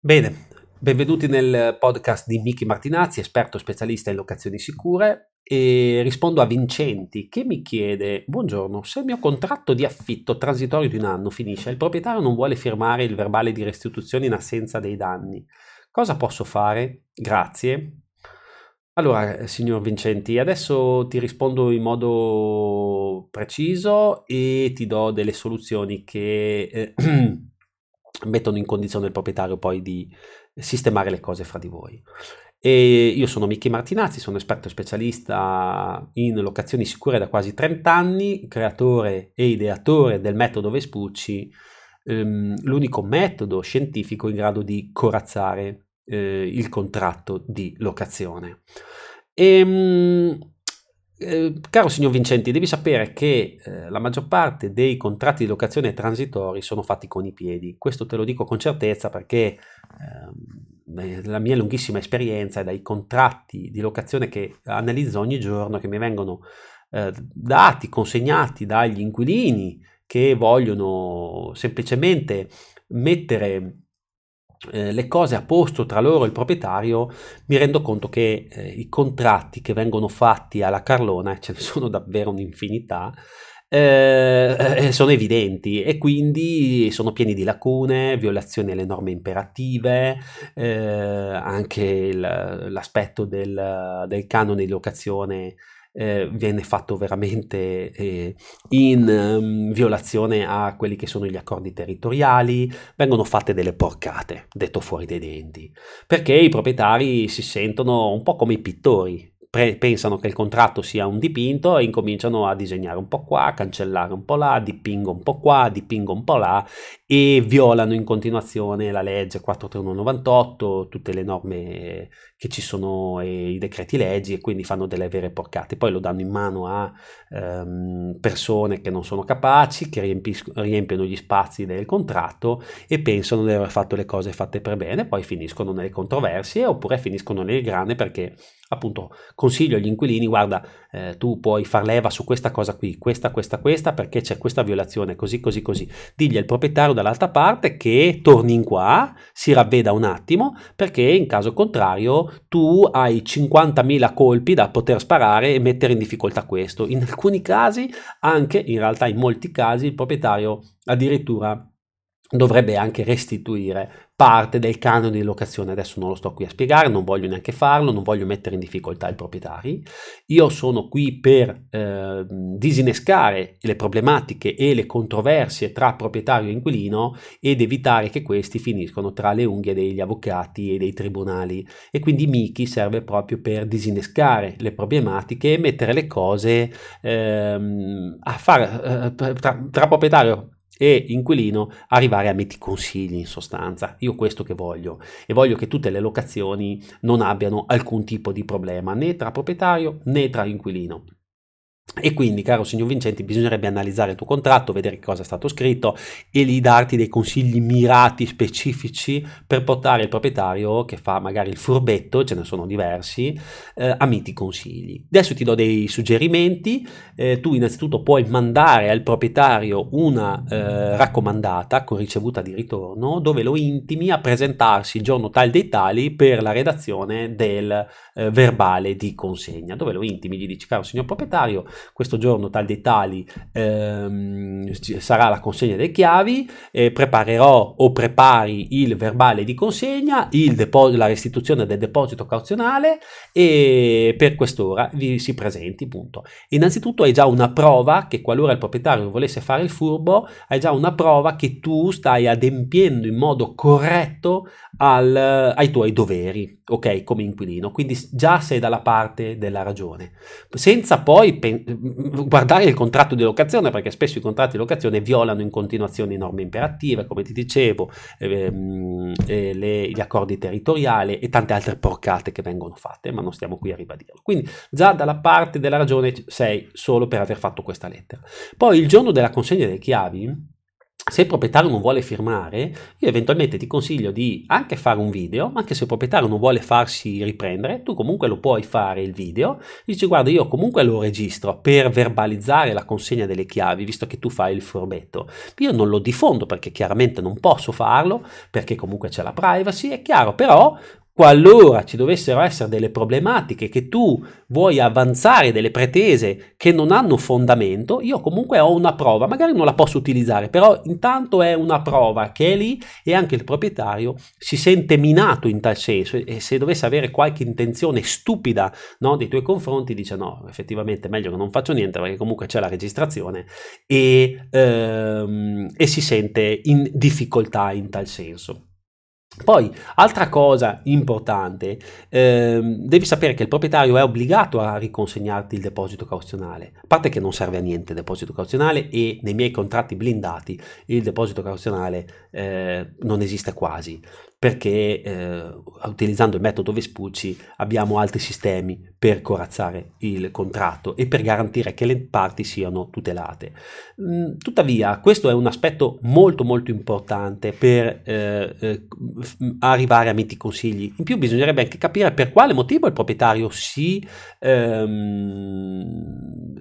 Bene, benvenuti nel podcast di Miki Martinazzi, esperto specialista in locazioni sicure e rispondo a Vincenti che mi chiede Buongiorno, se il mio contratto di affitto transitorio di un anno finisce e il proprietario non vuole firmare il verbale di restituzione in assenza dei danni, cosa posso fare? Grazie. Allora, signor Vincenti, adesso ti rispondo in modo preciso e ti do delle soluzioni che eh, mettono in condizione il proprietario poi di sistemare le cose fra di voi. E io sono Michi Martinazzi, sono esperto specialista in locazioni sicure da quasi 30 anni, creatore e ideatore del metodo Vespucci, ehm, l'unico metodo scientifico in grado di corazzare eh, il contratto di locazione. E, ehm, eh, caro signor Vincenti, devi sapere che eh, la maggior parte dei contratti di locazione transitori sono fatti con i piedi. Questo te lo dico con certezza perché eh, la mia lunghissima esperienza è dai contratti di locazione che analizzo ogni giorno, che mi vengono eh, dati, consegnati dagli inquilini che vogliono semplicemente mettere eh, le cose a posto tra loro e il proprietario, mi rendo conto che eh, i contratti che vengono fatti alla Carlona, e ce ne sono davvero un'infinità, eh, eh, sono evidenti e quindi sono pieni di lacune, violazioni alle norme imperative, eh, anche il, l'aspetto del, del canone di locazione eh, viene fatto veramente eh, in um, violazione a quelli che sono gli accordi territoriali, vengono fatte delle porcate, detto fuori dai denti, perché i proprietari si sentono un po' come i pittori, pre- pensano che il contratto sia un dipinto e incominciano a disegnare un po' qua, cancellare un po' là, dipingo un po' qua, dipingo un po' là e violano in continuazione la legge 43198, tutte le norme che ci sono e i decreti leggi e quindi fanno delle vere porcate. Poi lo danno in mano a ehm, persone che non sono capaci, che riempis- riempiono gli spazi del contratto e pensano di aver fatto le cose fatte per bene, poi finiscono nelle controversie oppure finiscono nelle grane perché appunto consiglio agli inquilini guarda eh, tu puoi far leva su questa cosa qui questa questa questa perché c'è questa violazione così così così digli al proprietario dall'altra parte che torni in qua si ravveda un attimo perché in caso contrario tu hai 50.000 colpi da poter sparare e mettere in difficoltà questo. In alcuni casi anche in realtà in molti casi il proprietario addirittura dovrebbe anche restituire parte del canone di locazione. Adesso non lo sto qui a spiegare, non voglio neanche farlo, non voglio mettere in difficoltà i proprietari. Io sono qui per eh, disinnescare le problematiche e le controversie tra proprietario e inquilino ed evitare che questi finiscono tra le unghie degli avvocati e dei tribunali. E quindi Miki serve proprio per disinnescare le problematiche e mettere le cose ehm, a fare eh, tra, tra proprietario e inquilino arrivare a metti consigli in sostanza. Io questo che voglio e voglio che tutte le locazioni non abbiano alcun tipo di problema né tra proprietario né tra inquilino. E quindi, caro signor Vincenti, bisognerebbe analizzare il tuo contratto, vedere cosa è stato scritto e lì darti dei consigli mirati, specifici per portare il proprietario che fa magari il furbetto, ce ne sono diversi, eh, a miti consigli. Adesso ti do dei suggerimenti. Eh, tu innanzitutto puoi mandare al proprietario una eh, raccomandata con ricevuta di ritorno dove lo intimi a presentarsi il giorno tal dei tali per la redazione del eh, verbale di consegna, dove lo intimi, gli dici caro signor proprietario, questo giorno tal dei tali ehm, sarà la consegna delle chiavi, eh, preparerò o prepari il verbale di consegna, depo- la restituzione del deposito cauzionale e per quest'ora vi si presenti, punto. Innanzitutto hai già una prova che qualora il proprietario volesse fare il furbo, hai già una prova che tu stai adempiendo in modo corretto al, ai tuoi doveri, ok, come inquilino. Quindi già sei dalla parte della ragione, senza poi pen- guardare il contratto di locazione, perché spesso i contratti di locazione violano in continuazione norme imperative, come ti dicevo, ehm, eh, le, gli accordi territoriali e tante altre porcate che vengono fatte, ma non stiamo qui a ribadirlo. Quindi già dalla parte della ragione sei solo per aver fatto questa lettera. Poi il giorno della consegna delle chiavi, se il proprietario non vuole firmare, io eventualmente ti consiglio di anche fare un video, anche se il proprietario non vuole farsi riprendere, tu comunque lo puoi fare il video, dici guarda io comunque lo registro per verbalizzare la consegna delle chiavi, visto che tu fai il furbetto. Io non lo diffondo perché chiaramente non posso farlo, perché comunque c'è la privacy, è chiaro, però qualora ci dovessero essere delle problematiche che tu vuoi avanzare delle pretese che non hanno fondamento, io comunque ho una prova, magari non la posso utilizzare, però intanto è una prova che è lì e anche il proprietario si sente minato in tal senso e se dovesse avere qualche intenzione stupida no, nei tuoi confronti dice no, effettivamente è meglio che non faccio niente perché comunque c'è la registrazione e, ehm, e si sente in difficoltà in tal senso. Poi, altra cosa importante, ehm, devi sapere che il proprietario è obbligato a riconsegnarti il deposito cauzionale, a parte che non serve a niente il deposito cauzionale e nei miei contratti blindati il deposito cauzionale eh, non esiste quasi, perché eh, utilizzando il metodo Vespucci abbiamo altri sistemi per corazzare il contratto e per garantire che le parti siano tutelate. Mm, tuttavia, questo è un aspetto molto molto importante per eh, eh, arrivare a miti consigli. In più bisognerebbe anche capire per quale motivo il proprietario si, ehm,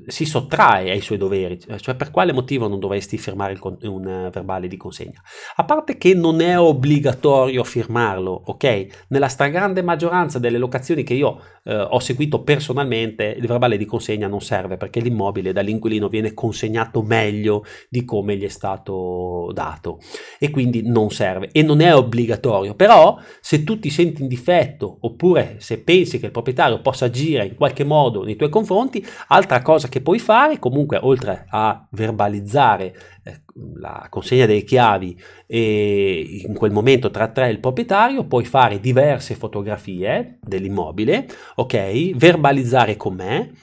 si sottrae ai suoi doveri, cioè per quale motivo non dovresti firmare un verbale di consegna. A parte che non è obbligatorio firmarlo, ok? Nella stragrande maggioranza delle locazioni che io eh, ho seguito personalmente, il verbale di consegna non serve perché l'immobile dall'inquilino viene consegnato meglio di come gli è stato dato e quindi non serve e non è obbligatorio. Però se tu ti senti in difetto oppure se pensi che il proprietario possa agire in qualche modo nei tuoi confronti, altra cosa che puoi fare. Comunque oltre a verbalizzare eh, la consegna delle chiavi e in quel momento tra tre il proprietario puoi fare diverse fotografie dell'immobile, ok? Verbalizzare con me,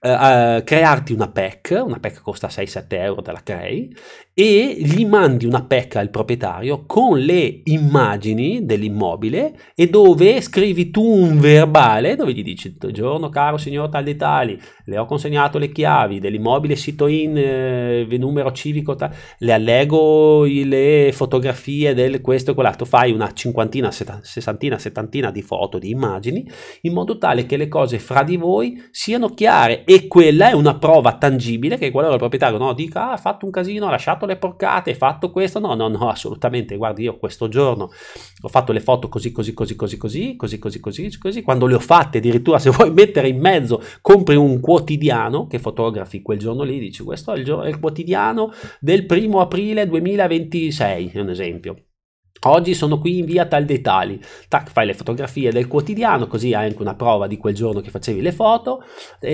uh, crearti una PEC, una PEC costa 6-7 euro, te la crei, e gli mandi una PEC al proprietario con le immagini dell'immobile e dove scrivi tu un verbale dove gli dici giorno caro signor tal dei tali le ho consegnato le chiavi dell'immobile sito in eh, numero civico tal, le allego le fotografie del questo e quell'altro fai una cinquantina sessantina settantina di foto di immagini in modo tale che le cose fra di voi siano chiare e quella è una prova tangibile che qualora il proprietario no, dica ah, ha fatto un casino ha lasciato fatto le porcate, hai fatto questo, no, no, no, assolutamente, guardi, io questo giorno ho fatto le foto così, così, così, così, così, così, così, così, così, quando le ho fatte addirittura se vuoi mettere in mezzo, compri un quotidiano che fotografi quel giorno lì, dici questo è il, giorno, è il quotidiano del primo aprile 2026, è un esempio. Oggi sono qui in via tal dei tali. Tac, fai le fotografie del quotidiano, così hai anche una prova di quel giorno che facevi le foto,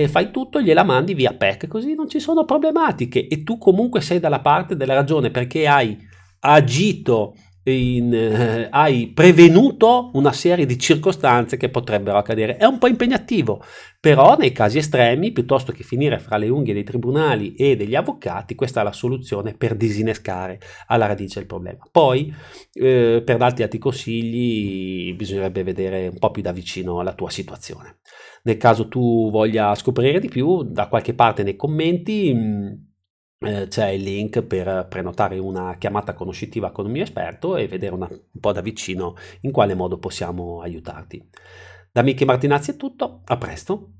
fai tutto, gliela mandi via PEC, così non ci sono problematiche e tu comunque sei dalla parte della ragione perché hai agito in, eh, hai prevenuto una serie di circostanze che potrebbero accadere. È un po' impegnativo, però nei casi estremi, piuttosto che finire fra le unghie dei tribunali e degli avvocati, questa è la soluzione per disinnescare alla radice il problema. Poi, eh, per darti altri consigli, bisognerebbe vedere un po' più da vicino la tua situazione. Nel caso tu voglia scoprire di più, da qualche parte nei commenti mm, eh, c'è il link per prenotare una chiamata conoscitiva con un mio esperto e vedere una, un po' da vicino in quale modo possiamo aiutarti. Da Michi Martinazzi è tutto, a presto.